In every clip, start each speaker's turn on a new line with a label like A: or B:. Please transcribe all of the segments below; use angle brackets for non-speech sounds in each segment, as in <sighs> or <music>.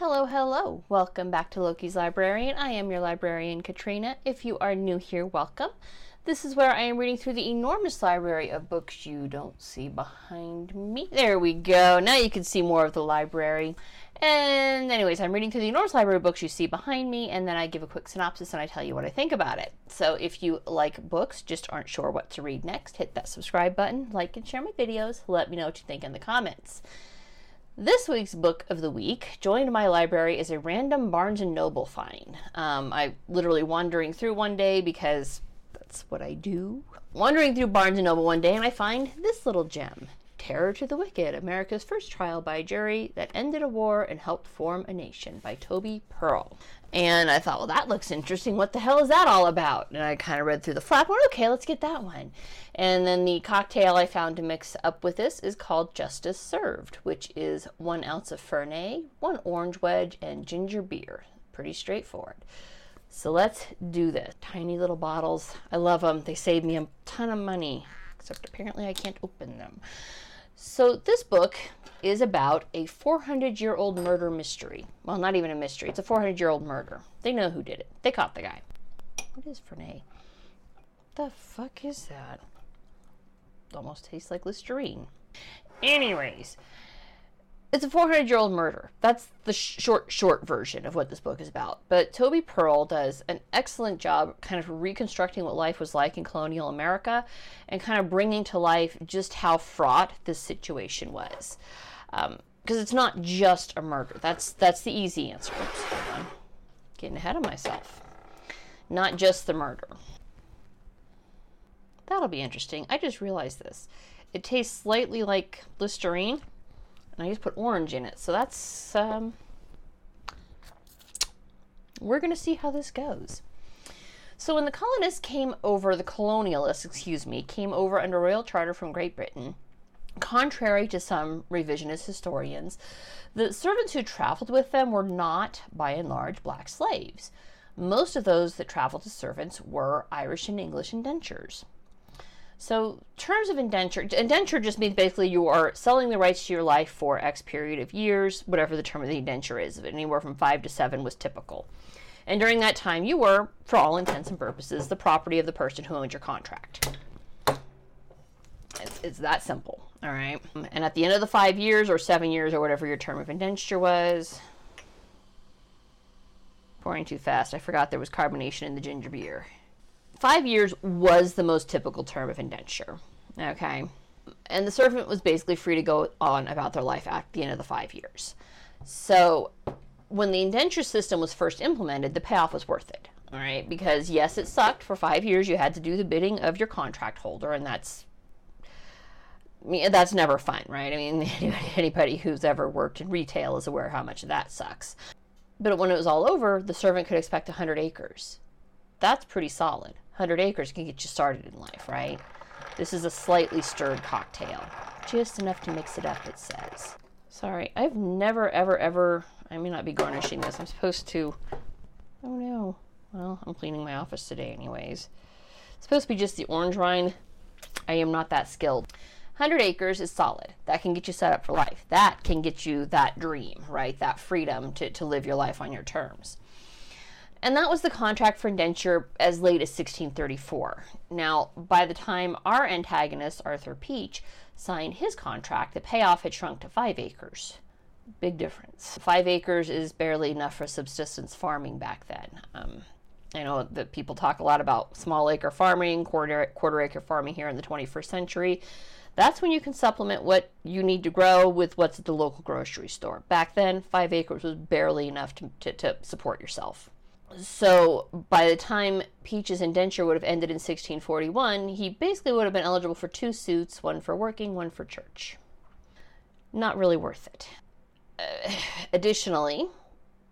A: Hello, hello. Welcome back to Loki's Librarian. I am your librarian, Katrina. If you are new here, welcome. This is where I am reading through the enormous library of books you don't see behind me. There we go. Now you can see more of the library. And, anyways, I'm reading through the enormous library of books you see behind me, and then I give a quick synopsis and I tell you what I think about it. So, if you like books, just aren't sure what to read next, hit that subscribe button, like and share my videos. Let me know what you think in the comments. This week's book of the week, joined my library, is a random Barnes and Noble find. Um, I literally wandering through one day because that's what I do. Wandering through Barnes and Noble one day, and I find this little gem. Terror to the Wicked, America's First Trial by Jury That Ended a War and Helped Form a Nation by Tobey Pearl. And I thought, well, that looks interesting. What the hell is that all about? And I kind of read through the flap. Well, okay, let's get that one. And then the cocktail I found to mix up with this is called Justice Served, which is one ounce of Fernet, one orange wedge, and ginger beer. Pretty straightforward. So let's do this. Tiny little bottles. I love them. They save me a ton of money, except apparently I can't open them. So, this book is about a 400 year old murder mystery. Well, not even a mystery, it's a 400 year old murder. They know who did it, they caught the guy. What is Fernet? The fuck is that? It almost tastes like Listerine. Anyways, it's a 400 year old murder. That's the short, short version of what this book is about. But Tobey Pearl does an excellent job kind of reconstructing what life was like in colonial America and kind of bringing to life just how fraught this situation was. Because um, it's not just a murder. That's, that's the easy answer. Oops. Getting ahead of myself. Not just the murder. That'll be interesting. I just realized this. It tastes slightly like Listerine and I just put orange in it. So that's, um, we're going to see how this goes. So when the colonists came over, the colonialists, excuse me, came over under royal charter from Great Britain, contrary to some revisionist historians, the servants who traveled with them were not, by and large, black slaves. Most of those that traveled as servants were Irish and English indentures. So, terms of indenture, indenture just means basically you are selling the rights to your life for X period of years, whatever the term of the indenture is. Anywhere from five to seven was typical. And during that time, you were, for all intents and purposes, the property of the person who owned your contract. It's, it's that simple, all right? And at the end of the five years or seven years or whatever your term of indenture was, pouring too fast, I forgot there was carbonation in the ginger beer five years was the most typical term of indenture. Okay. And the servant was basically free to go on about their life at the end of the five years. So when the indenture system was first implemented, the payoff was worth it. All right. Because yes, it sucked. For five years, you had to do the bidding of your contract holder, and that's. I mean, that's never fun, right? I mean, <laughs> anybody who's ever worked in retail is aware how much that sucks. But when it was all over, the servant could expect 100 acres. That's pretty solid. 100 acres can get you started in life, right? This is a slightly stirred cocktail. Just enough to mix it up, it says. Sorry, I've never, ever, ever. I may not be garnishing this. I'm supposed to. Oh no. Well, I'm cleaning my office today, anyways. It's supposed to be just the orange rind. I am not that skilled. 100 acres is solid. That can get you set up for life. That can get you that dream, right? That freedom to, to live your life on your terms. And that was the contract for indenture as late as 1634. Now, by the time our antagonist, Arthur Peach, signed his contract, the payoff had shrunk to five acres. Big difference. Five acres is barely enough for subsistence farming back then. Um, I know that people talk a lot about small acre farming, quarter, quarter acre farming here in the 21st century. That's when you can supplement what you need to grow with what's at the local grocery store. Back then, five acres was barely enough to, to, to support yourself so by the time Peach's indenture would have ended in 1641, he basically would have been eligible for two suits, one for working, one for church. Not really worth it. Uh, <sighs> additionally,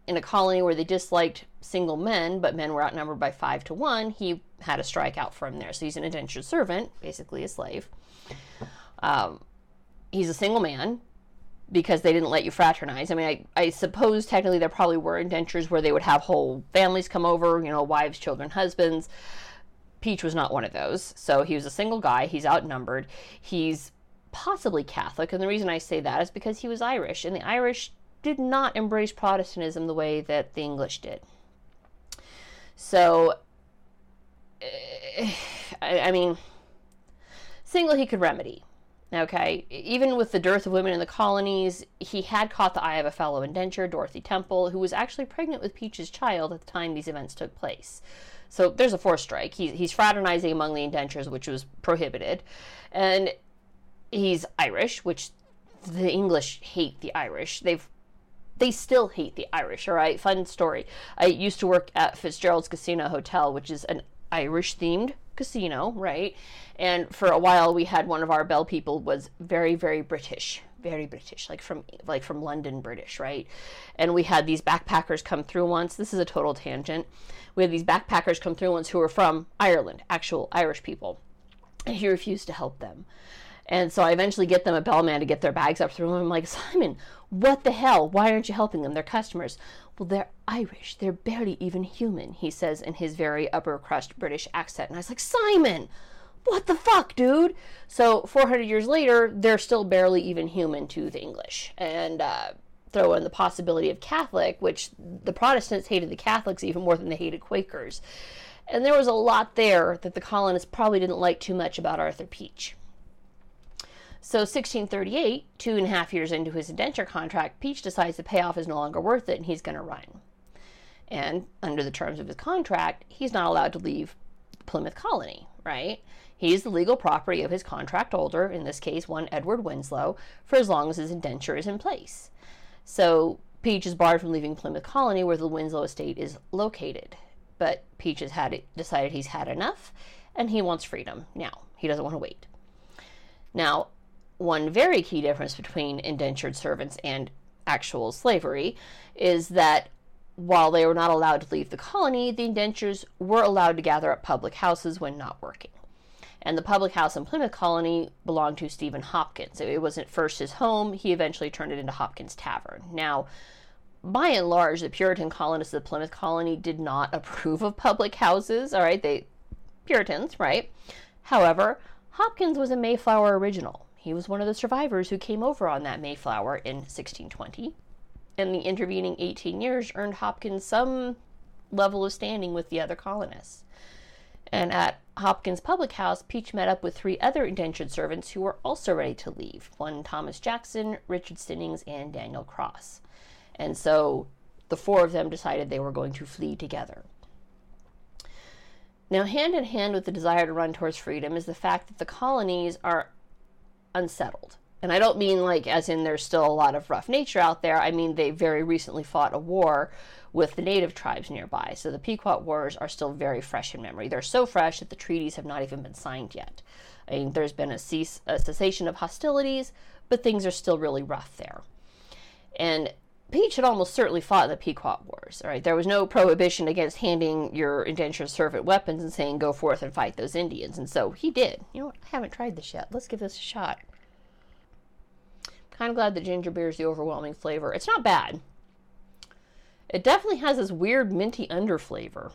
A: in a colony where they disliked single men, but men were outnumbered by five to one, he had a strike out for him there. So he's an indentured servant, basically a slave. Um, he's a single man, because they didn't let you fraternize. I mean, I, I suppose technically there probably were indentures where they would have whole families come over, you know, wives, children, husbands. Peach was not one of those. So he was a single guy. He's outnumbered. He's possibly Catholic. And the reason I say that is because he was Irish. And the Irish did not embrace Protestantism the way that the English did. So, <sighs> I, I mean, single he could remedy. Okay, even with the dearth of women in the colonies, he had caught the eye of a fellow indenture, Dorothy Temple, who was actually pregnant with Peach's child at the time these events took place. So there's a fourth strike. He, he's fraternizing among the indentures, which was prohibited. And he's Irish, which the English hate the Irish. They've they still hate the Irish, all right? Fun story. I used to work at Fitzgerald's Casino Hotel, which is an Irish themed casino, right? And for a while we had one of our bell people was very very British, very British, like from like from London British, right? And we had these backpackers come through once. This is a total tangent. We had these backpackers come through once who were from Ireland, actual Irish people. And he refused to help them. And so I eventually get them a bellman to get their bags up through. And I'm like, Simon, what the hell? Why aren't you helping them? They're customers. Well, they're Irish. They're barely even human, he says in his very upper crust British accent. And I was like, Simon, what the fuck, dude? So 400 years later, they're still barely even human to the English. And uh, throw in the possibility of Catholic, which the Protestants hated the Catholics even more than they hated Quakers. And there was a lot there that the colonists probably didn't like too much about Arthur Peach. So 1638, two and a half years into his indenture contract, Peach decides the payoff is no longer worth it and he's going to run. And under the terms of his contract, he's not allowed to leave Plymouth Colony, right? He is the legal property of his contract holder, in this case, one Edward Winslow, for as long as his indenture is in place. So Peach is barred from leaving Plymouth Colony, where the Winslow estate is located. But Peach has had decided he's had enough, and he wants freedom now. He doesn't want to wait. Now, one very key difference between indentured servants and actual slavery is that while they were not allowed to leave the colony, the indentures were allowed to gather at public houses when not working. And the public house in Plymouth Colony belonged to Stephen Hopkins. It wasn't first his home, he eventually turned it into Hopkins Tavern. Now, by and large, the Puritan colonists of the Plymouth Colony did not <laughs> approve of public houses, all right? They Puritans, right? However, Hopkins was a Mayflower original. He was one of the survivors who came over on that Mayflower in 1620. And the intervening 18 years earned Hopkins some level of standing with the other colonists. And at Hopkins Public House, Peach met up with three other indentured servants who were also ready to leave one Thomas Jackson, Richard Stinnings, and Daniel Cross. And so the four of them decided they were going to flee together. Now, hand in hand with the desire to run towards freedom is the fact that the colonies are unsettled. And I don't mean like as in there's still a lot of rough nature out there. I mean they very recently fought a war with the native tribes nearby. So the Pequot Wars are still very fresh in memory. They're so fresh that the treaties have not even been signed yet. I mean, there's been a, cease, a cessation of hostilities, but things are still really rough there. And Peach had almost certainly fought in the Pequot Wars. Right, there was no prohibition against handing your indentured servant weapons and saying go forth and fight those Indians, and so he did. You know what? I haven't tried this yet. Let's give this a shot. Kind of glad the ginger beer is the overwhelming flavor. It's not bad. It definitely has this weird minty under flavor.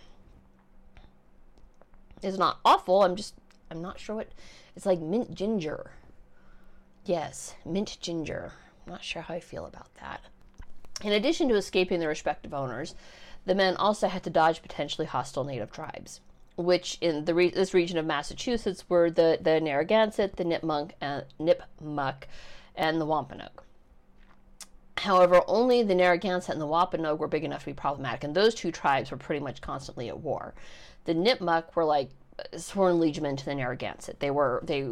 A: It's not awful. I'm just, I'm not sure what. It's like mint ginger. Yes, mint ginger. I'm not sure how I feel about that. In addition to escaping their respective owners, the men also had to dodge potentially hostile native tribes, which in re- this region of Massachusetts were the, the Narragansett, the Nipmuc, and, Nipmuc, and the Wampanoag. However, only the Narragansett and the Wampanoag were big enough to be problematic, and those two tribes were pretty much constantly at war. The Nipmuc were like sworn liegemen to the Narragansett. They were they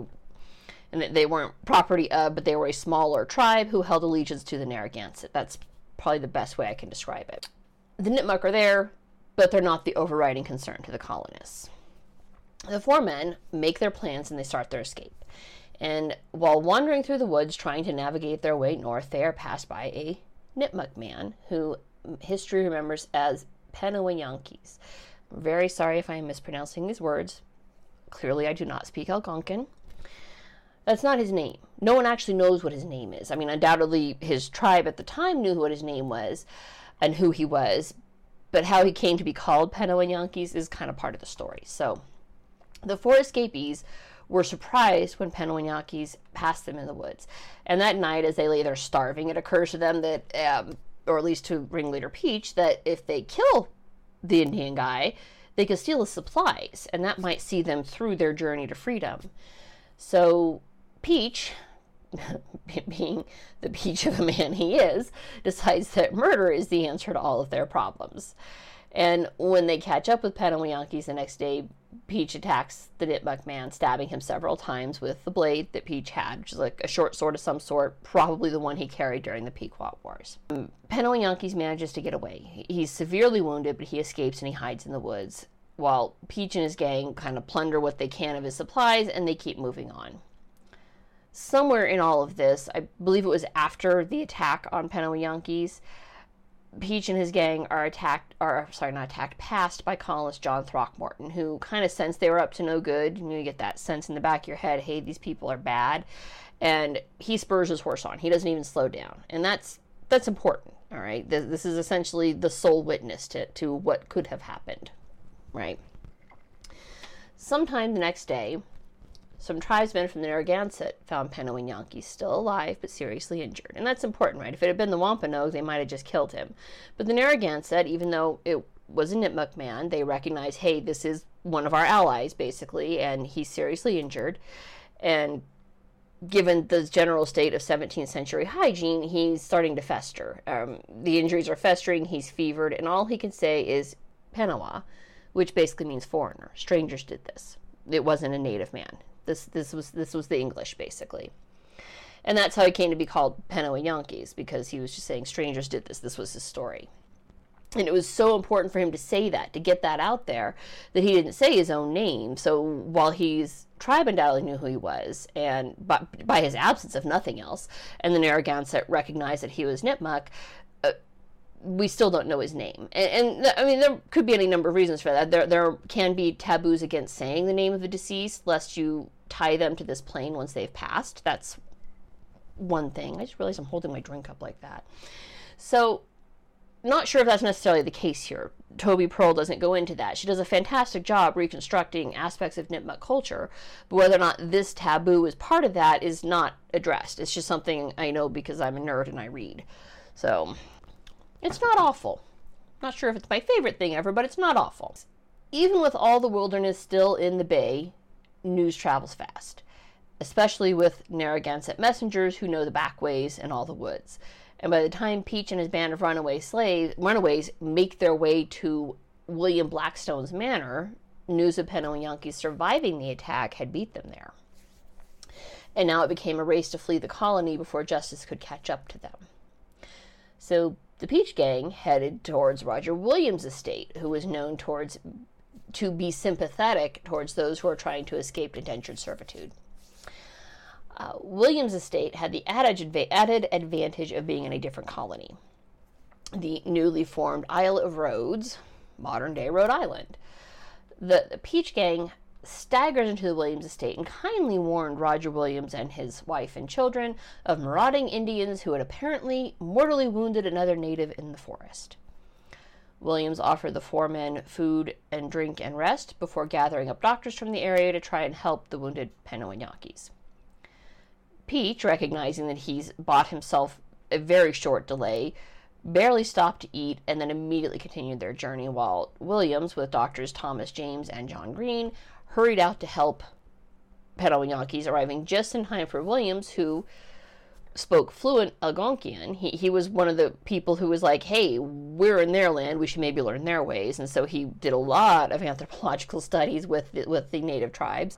A: and they weren't property of, but they were a smaller tribe who held allegiance to the Narragansett. That's probably the best way I can describe it. The Nipmuc are there, but they're not the overriding concern to the colonists. The four men make their plans and they start their escape. And while wandering through the woods trying to navigate their way north, they are passed by a Nipmuc man who history remembers as Penowanyanquis. I'm very sorry if I am mispronouncing these words. Clearly, I do not speak Algonquin. That's not his name. No one actually knows what his name is. I mean, undoubtedly, his tribe at the time knew what his name was and who he was, but how he came to be called Penowanyanquis is kind of part of the story. So, the four escapees were surprised when Penowanyanquis passed them in the woods. And that night, as they lay there starving, it occurs to them that um, or at least to ringleader Peach, that if they kill the Indian guy, they could steal his supplies, and that might see them through their journey to freedom. So Peach, <laughs> being the peach of a man he is, decides that murder is the answer to all of their problems. And when they catch up with Yankees the next day, Peach attacks the Nipmuc man, stabbing him several times with the blade that Peach had, which is like a short sword of some sort, probably the one he carried during the Pequot Wars. Um, Yankees manages to get away. He's severely wounded, but he escapes and he hides in the woods, while Peach and his gang kind of plunder what they can of his supplies and they keep moving on somewhere in all of this, I believe it was after the attack on Yankees, Peach and his gang are attacked, are sorry, not attacked, passed by colonist John Throckmorton, who kind of sensed they were up to no good. You, know, you get that sense in the back of your head, hey, these people are bad, and he spurs his horse on. He doesn't even slow down, and that's that's important. All right, this, this is essentially the sole witness to to what could have happened, right? Sometime the next day, some tribesmen from the Narragansett found Yankee still alive but seriously injured. And that's important, right? If it had been the Wampanoag, they might have just killed him. But the Narragansett, even though it was a Nipmuc man, they recognized, hey, this is one of our allies, basically, and he's seriously injured. And given the general state of 17th century hygiene, he's starting to fester. Um, the injuries are festering, he's fevered, and all he can say is Penawa, which basically means foreigner. Strangers did this. It wasn't a native man. This this was this was the English basically. And that's how he came to be called Penowa Yankees, because he was just saying strangers did this. This was his story. And it was so important for him to say that, to get that out there, that he didn't say his own name. So while he's tribe undoubtedly knew who he was, and by, by his absence, of nothing else, and the Narragansett recognized that he was Nipmuc, we still don't know his name. And, and, I mean, there could be any number of reasons for that. There, there can be taboos against saying the name of the deceased, lest you tie them to this plane once they've passed. That's one thing. I just realized I'm holding my drink up like that. So, not sure if that's necessarily the case here. Tobey Pearl doesn't go into that. She does a fantastic job reconstructing aspects of Nipmuc culture, but whether or not this taboo is part of that is not addressed. It's just something I know because I'm a nerd and I read. So, it's not awful. Not sure if it's my favorite thing ever, but it's not awful. Even with all the wilderness still in the bay, news travels fast, especially with Narragansett messengers who know the backways and all the woods. And by the time Peach and his band of runaway slaves, runaways make their way to William Blackstone's manor, news of Yankees surviving the attack had beat them there. And now it became a race to flee the colony before justice could catch up to them. So the Peach Gang headed towards Roger Williams' estate, who was known towards to be sympathetic towards those who are trying to escape indentured servitude. Uh, Williams' estate had the added, advantage of being in a different colony. The newly formed Isle of Rhodes, modern day Rhode Island. The, the Peach Gang staggered into the Williams estate and kindly warned Roger Williams and his wife and children of marauding Indians who had apparently mortally wounded another native in the forest. Williams offered the four men food and drink and rest before gathering up doctors from the area to try and help the wounded Penowanyanquis. Peach, recognizing that he's bought himself a very short delay, barely stopped to eat and then immediately continued their journey while Williams, with doctors Thomas James and John Green, hurried out to help Yankees, arriving just in time for Williams, who spoke fluent Algonquian. He, he was one of the people who was like, hey, we're in their land, we should maybe learn their ways. And so he did a lot of anthropological studies with the, with the native tribes.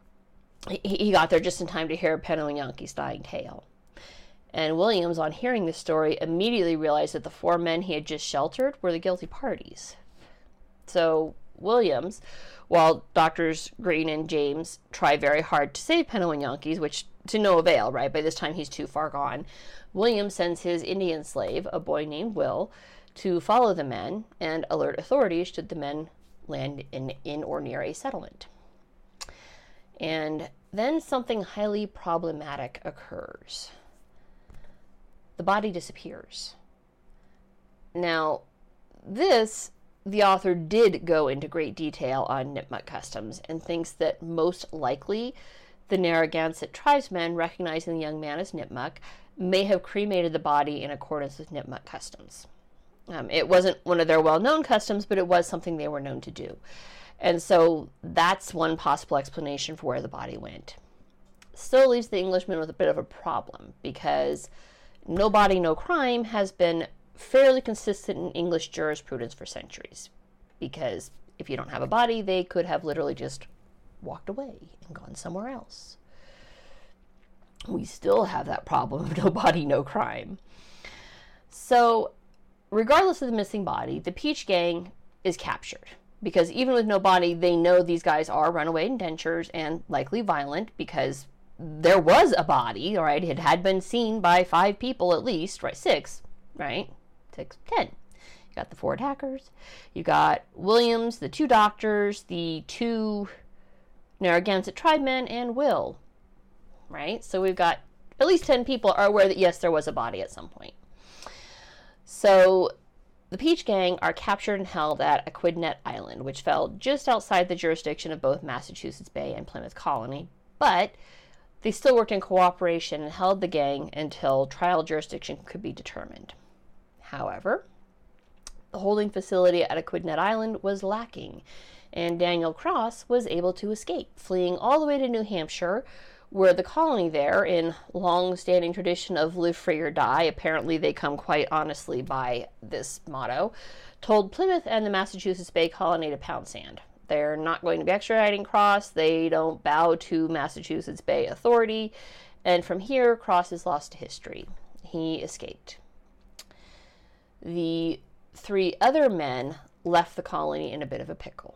A: He, he got there just in time to hear Yankees' dying tale. And Williams, on hearing this story, immediately realized that the four men he had just sheltered were the guilty parties. So Williams while doctors Green and James try very hard to save Yankees, which to no avail, right? By this time he's too far gone. William sends his Indian slave, a boy named Will, to follow the men and alert authorities should the men land in, in or near a settlement. And then something highly problematic occurs. The body disappears. Now, this the author did go into great detail on Nipmuc customs and thinks that most likely the Narragansett tribesmen, recognizing the young man as Nipmuc, may have cremated the body in accordance with Nipmuc customs. Um, it wasn't one of their well known customs, but it was something they were known to do. And so that's one possible explanation for where the body went. Still leaves the Englishman with a bit of a problem because no body, no crime has been fairly consistent in English jurisprudence for centuries. Because if you don't have a body, they could have literally just walked away and gone somewhere else. We still have that problem of <laughs> no body, no crime. So, regardless of the missing body, the Peach Gang is captured because even with no body, they know these guys are runaway indentures and likely violent because there was a body, right? It had been seen by five people at least, right? Six, right? Six, ten. You got the four attackers. You got Williams, the two doctors, the two Narragansett tribemen, and Will, right? So we've got at least 10 people are aware that yes, there was a body at some point. So the Peach Gang are captured and held at Aquidneck Island, which fell just outside the jurisdiction of both Massachusetts Bay and Plymouth Colony, but they still worked in cooperation and held the gang until trial jurisdiction could be determined. However, the holding facility at Aquidneck Island was lacking, and Daniel Cross was able to escape, fleeing all the way to New Hampshire, where the colony there, in long-standing tradition of live free or die, apparently they come quite honestly by this motto, told Plymouth and the Massachusetts Bay Colony to pound sand. They're not going to be extraditing Cross. They don't bow to Massachusetts Bay Authority. And from here, Cross is lost to history. He escaped. The three other men left the colony in a bit of a pickle.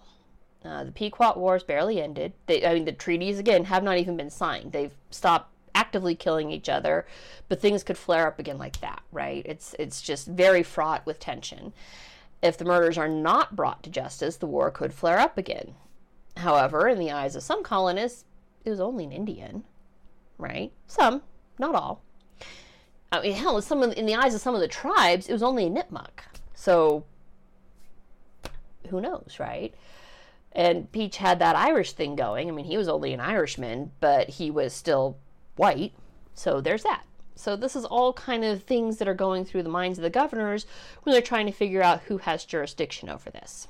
A: Uh, the Pequot Wars barely ended. They, I mean, the treaties, again, have not even been signed. They've stopped actively killing each other, but things could flare up again like that, right? It's, it's just very fraught with tension. If the murders are not brought to justice, the war could flare up again. However, in the eyes of some colonists, it was only an Indian, right? Some, not all. I mean, hell, some of, in the eyes of some of the tribes, it was only a Nipmuc. So, who knows, right? And Peach had that Irish thing going. I mean, he was only an Irishman, but he was still white. So there's that. So this is all kind of things that are going through the minds of the governors when they're trying to figure out who has jurisdiction over this.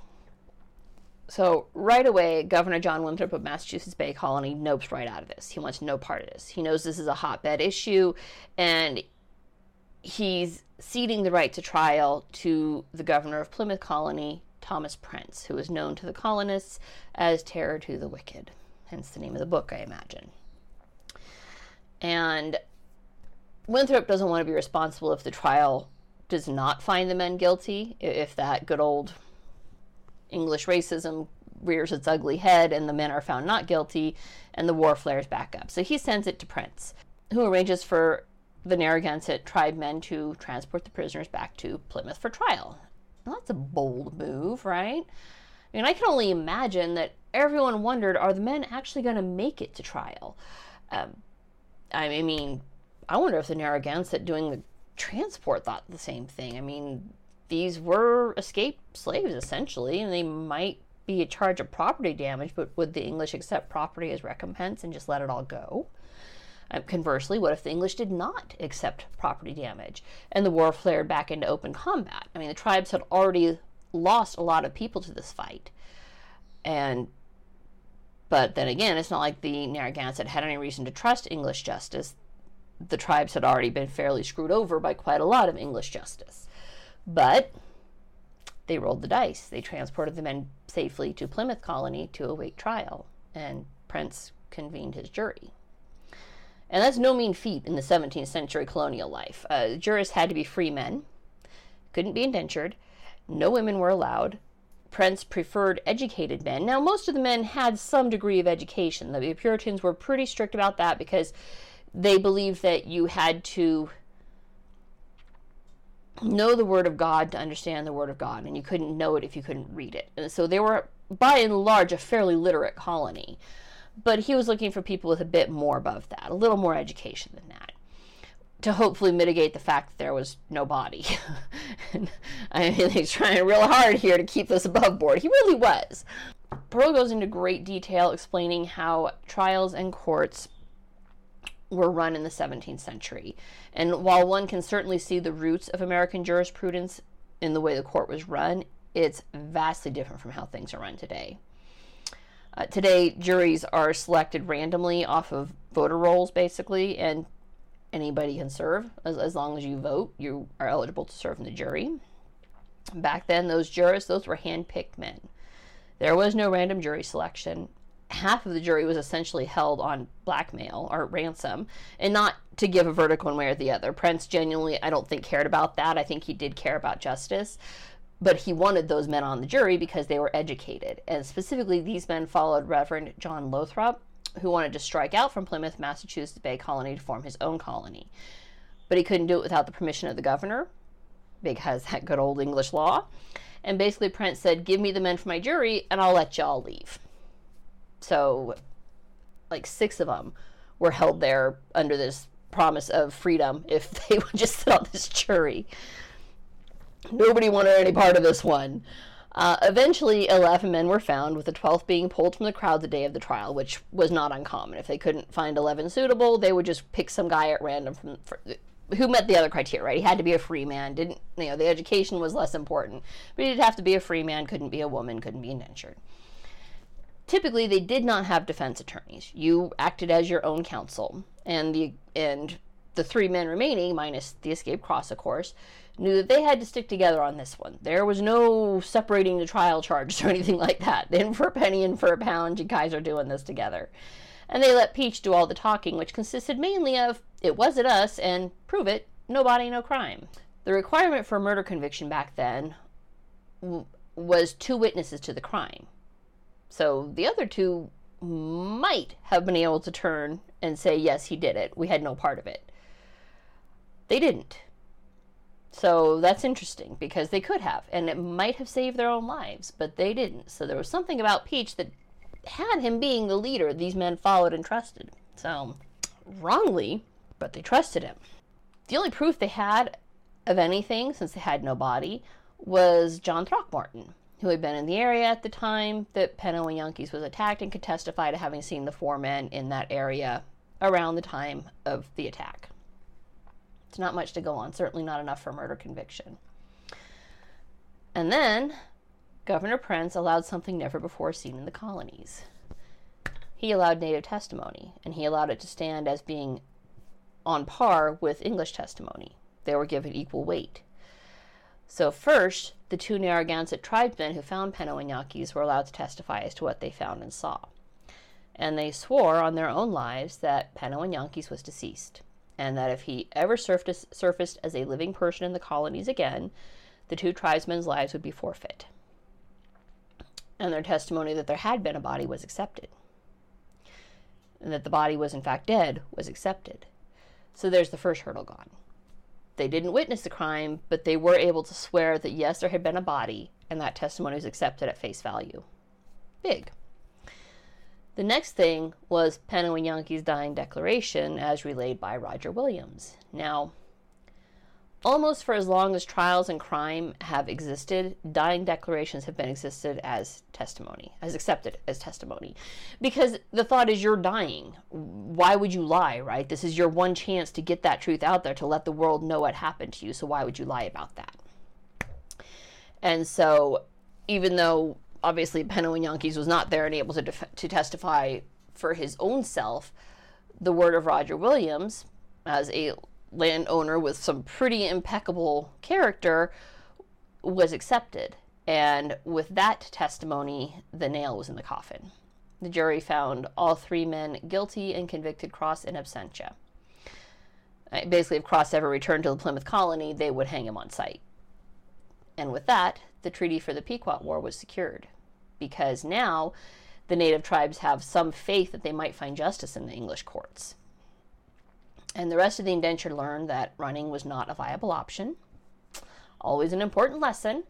A: So right away, Governor John Winthrop of Massachusetts Bay Colony nopes right out of this. He wants no part of this. He knows this is a hotbed issue, and he's ceding the right to trial to the governor of Plymouth Colony, Thomas Prence, who is known to the colonists as Terror to the Wicked, hence the name of the book, I imagine. And Winthrop doesn't want to be responsible if the trial does not find the men guilty, if that good old English racism rears its ugly head and the men are found not guilty and the war flares back up. So he sends it to Prence, who arranges for the Narragansett tribe men to transport the prisoners back to Plymouth for trial. Well, that's a bold move, right? I mean, I can only imagine that everyone wondered are the men actually going to make it to trial? Um, I mean, I wonder if the Narragansett doing the transport thought the same thing. I mean, these were escaped slaves essentially, and they might be a charge of property damage, but would the English accept property as recompense and just let it all go? Uh, conversely, what if the English did not accept property damage and the war flared back into open combat? I mean, the tribes had already lost a lot of people to this fight. And but then again, it's not like the Narragansett had any reason to trust English justice. The tribes had already been fairly screwed over by quite a lot of English justice. But they rolled the dice. They transported the men safely to Plymouth Colony to await trial, and Prence convened his jury. And that's no mean feat in the 17th century colonial life. Uh, jurists had to be free men, couldn't be indentured, no women were allowed. Prence preferred educated men. Now, most of the men had some degree of education. The Puritans were pretty strict about that because they believed that you had to know the Word of God to understand the Word of God, and you couldn't know it if you couldn't read it. And so they were, by and large, a fairly literate colony but he was looking for people with a bit more above that, a little more education than that, to hopefully mitigate the fact that there was no body. <laughs> I mean, he's trying real hard here to keep this above board. He really was. Perot goes into great detail explaining how trials and courts were run in the 17th century. And while one can certainly see the roots of American jurisprudence in the way the court was run, it's vastly different from how things are run today. Uh, today, juries are selected randomly off of voter rolls, basically, and anybody can serve as, as long as you vote. You are eligible to serve in the jury. Back then, those jurors, those were hand-picked men. There was no random jury selection. Half of the jury was essentially held on blackmail or ransom, and not to give a verdict one way or the other. Prence genuinely, I don't think, cared about that. I think he did care about justice, but he wanted those men on the jury because they were educated. And specifically, these men followed Reverend John Lothrop, who wanted to strike out from Plymouth, Massachusetts Bay Colony to form his own colony. But he couldn't do it without the permission of the governor, because that good old English law. And basically, Prence said, Give me the men for my jury, and I'll let y'all leave. So, like six of them were held there under this promise of freedom if <laughs> they would just sit on this jury. Nobody wanted any part of this one. Uh, eventually, 11 men were found, with the 12th being pulled from the crowd the day of the trial, which was not uncommon. If they couldn't find 11 suitable, they would just pick some guy at random from for, who met the other criteria, right? He had to be a free man. Didn't you know? The education was less important, but he'd have to be a free man. Couldn't be a woman. Couldn't be indentured. Typically, they did not have defense attorneys. You acted as your own counsel, and the and the three men remaining, minus the escape cross, of course, knew that they had to stick together on this one. There was no separating the trial charges <laughs> or anything like that. In for a penny in for a pound, you guys are doing this together. And they let Peach do all the talking, which consisted mainly of, it wasn't us, and prove it, no body, no crime. The requirement for a murder conviction back then w- was two witnesses to the crime. So the other two might have been able to turn and say, yes, he did it. We had no part of it. They didn't. So that's interesting because they could have, and it might have saved their own lives, but they didn't. So there was something about Peach that had him being the leader these men followed and trusted. So, wrongly, but they trusted him. The only proof they had of anything, since they had no body, was John Throckmorton, who had been in the area at the time that Penno and Yankees was attacked and could testify to having seen the four men in that area around the time of the attack. It's not much to go on, certainly not enough for a murder conviction. And then Governor Prence allowed something never before seen in the colonies. He allowed native testimony, and he allowed it to stand as being on par with English testimony. They were given equal weight. So, first, the two Narragansett tribesmen who found Penowanyanquis were allowed to testify as to what they found and saw. And they swore on their own lives that Penowanyanquis was deceased and that if he ever surfaced, surfaced as a living person in the colonies again, the two tribesmen's lives would be forfeit. And their testimony that there had been a body was accepted. And that the body was in fact dead was accepted. So there's the first hurdle gone. They didn't witness the crime, but they were able to swear that yes, there had been a body, and that testimony was accepted at face value. Big. The next thing was Penowanyanquis' dying declaration as relayed by Roger Williams. Now, almost for as long as trials and crime have existed, dying declarations have been existed as testimony, as accepted as testimony. Because the thought is you're dying. Why would you lie, right? This is your one chance to get that truth out there to let the world know what happened to you. So why would you lie about that? And so even though obviously Penowanyanquis was not there and able to, def- to testify for his own self, the word of Roger Williams, as a landowner with some pretty impeccable character, was accepted. And with that testimony, the nail was in the coffin. The jury found all three men guilty and convicted cross in absentia. Uh, basically, if Cross ever returned to the Plymouth colony, they would hang him on sight. And with that, the treaty for the Pequot War was secured because now the native tribes have some faith that they might find justice in the English courts. And the rest of the indenture learned that running was not a viable option. Always an important lesson.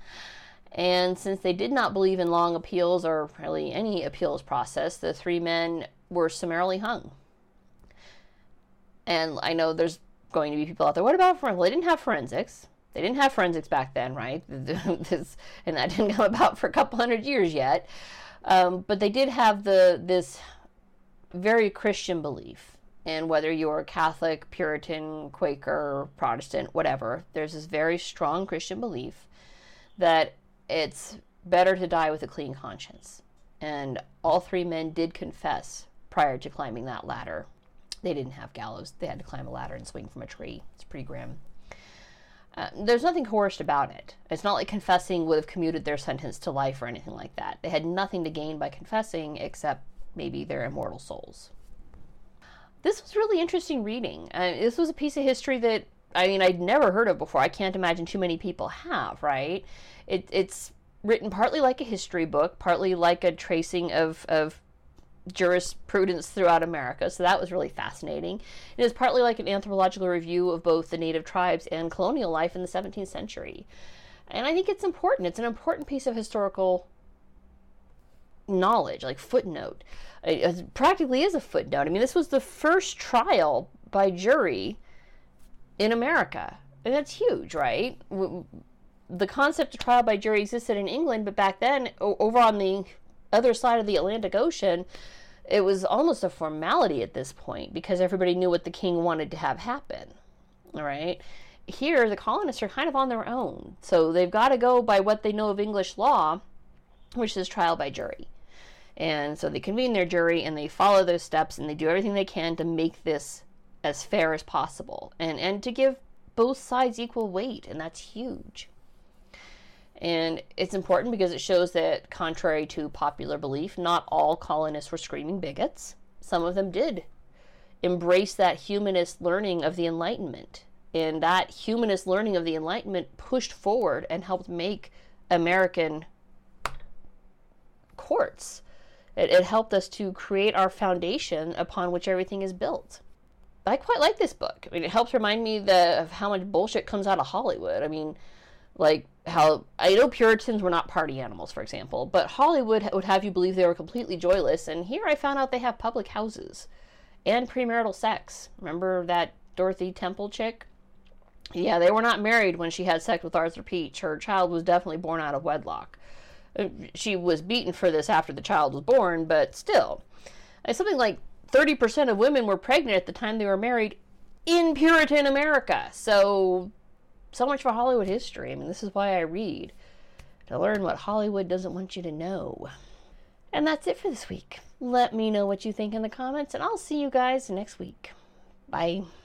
A: And since they did not believe in long appeals or really any appeals process, the three men were summarily hung. And I know there's going to be people out there, what about forensics? Well, they didn't have forensics. They didn't have forensics back then, right? <laughs> this, and that didn't come about for a couple hundred years yet. Um, but they did have the this very Christian belief. And whether you're Catholic, Puritan, Quaker, Protestant, whatever, there's this very strong Christian belief that it's better to die with a clean conscience. And all three men did confess prior to climbing that ladder. They didn't have gallows, they had to climb a ladder and swing from a tree. It's pretty grim. Uh, there's nothing coerced about it. It's not like confessing would have commuted their sentence to life or anything like that. They had nothing to gain by confessing except maybe their immortal souls. This was really interesting reading. Uh, this was a piece of history that I mean I'd never heard of before. I can't imagine too many people have. Right? It, it's written partly like a history book, partly like a tracing of, of jurisprudence throughout America. So that was really fascinating. It is partly like an anthropological review of both the native tribes and colonial life in the 17th century. And I think it's important. It's an important piece of historical knowledge, like footnote. It practically is a footnote. I mean, this was the first trial by jury in America. And that's huge, right? The concept of trial by jury existed in England, but back then, over on the other side of the Atlantic Ocean, it was almost a formality at this point because everybody knew what the king wanted to have happen. All right. Here, the colonists are kind of on their own. So they've got to go by what they know of English law, which is trial by jury. And so they convene their jury and they follow those steps and they do everything they can to make this as fair as possible and, and to give both sides equal weight. And that's huge. And it's important because it shows that, contrary to popular belief, not all colonists were screaming bigots. Some of them did embrace that humanist learning of the Enlightenment. And that humanist learning of the Enlightenment pushed forward and helped make American courts. It, it helped us to create our foundation upon which everything is built. I quite like this book. I mean, it helps remind me the, of how much bullshit comes out of Hollywood. I mean, like how I know Puritans were not party animals, for example, but Hollywood would have you believe they were completely joyless. And here I found out they have public houses and premarital sex. Remember that Dorothy Temple chick? Yeah, they were not married when she had sex with Arthur Peach. Her child was definitely born out of wedlock. Uh, she was beaten for this after the child was born, but still. Something like 30% of women were pregnant at the time they were married in Puritan America. So so much for Hollywood history. I mean, this is why I read to learn what Hollywood doesn't want you to know. And that's it for this week. Let me know what you think in the comments, and I'll see you guys next week. Bye.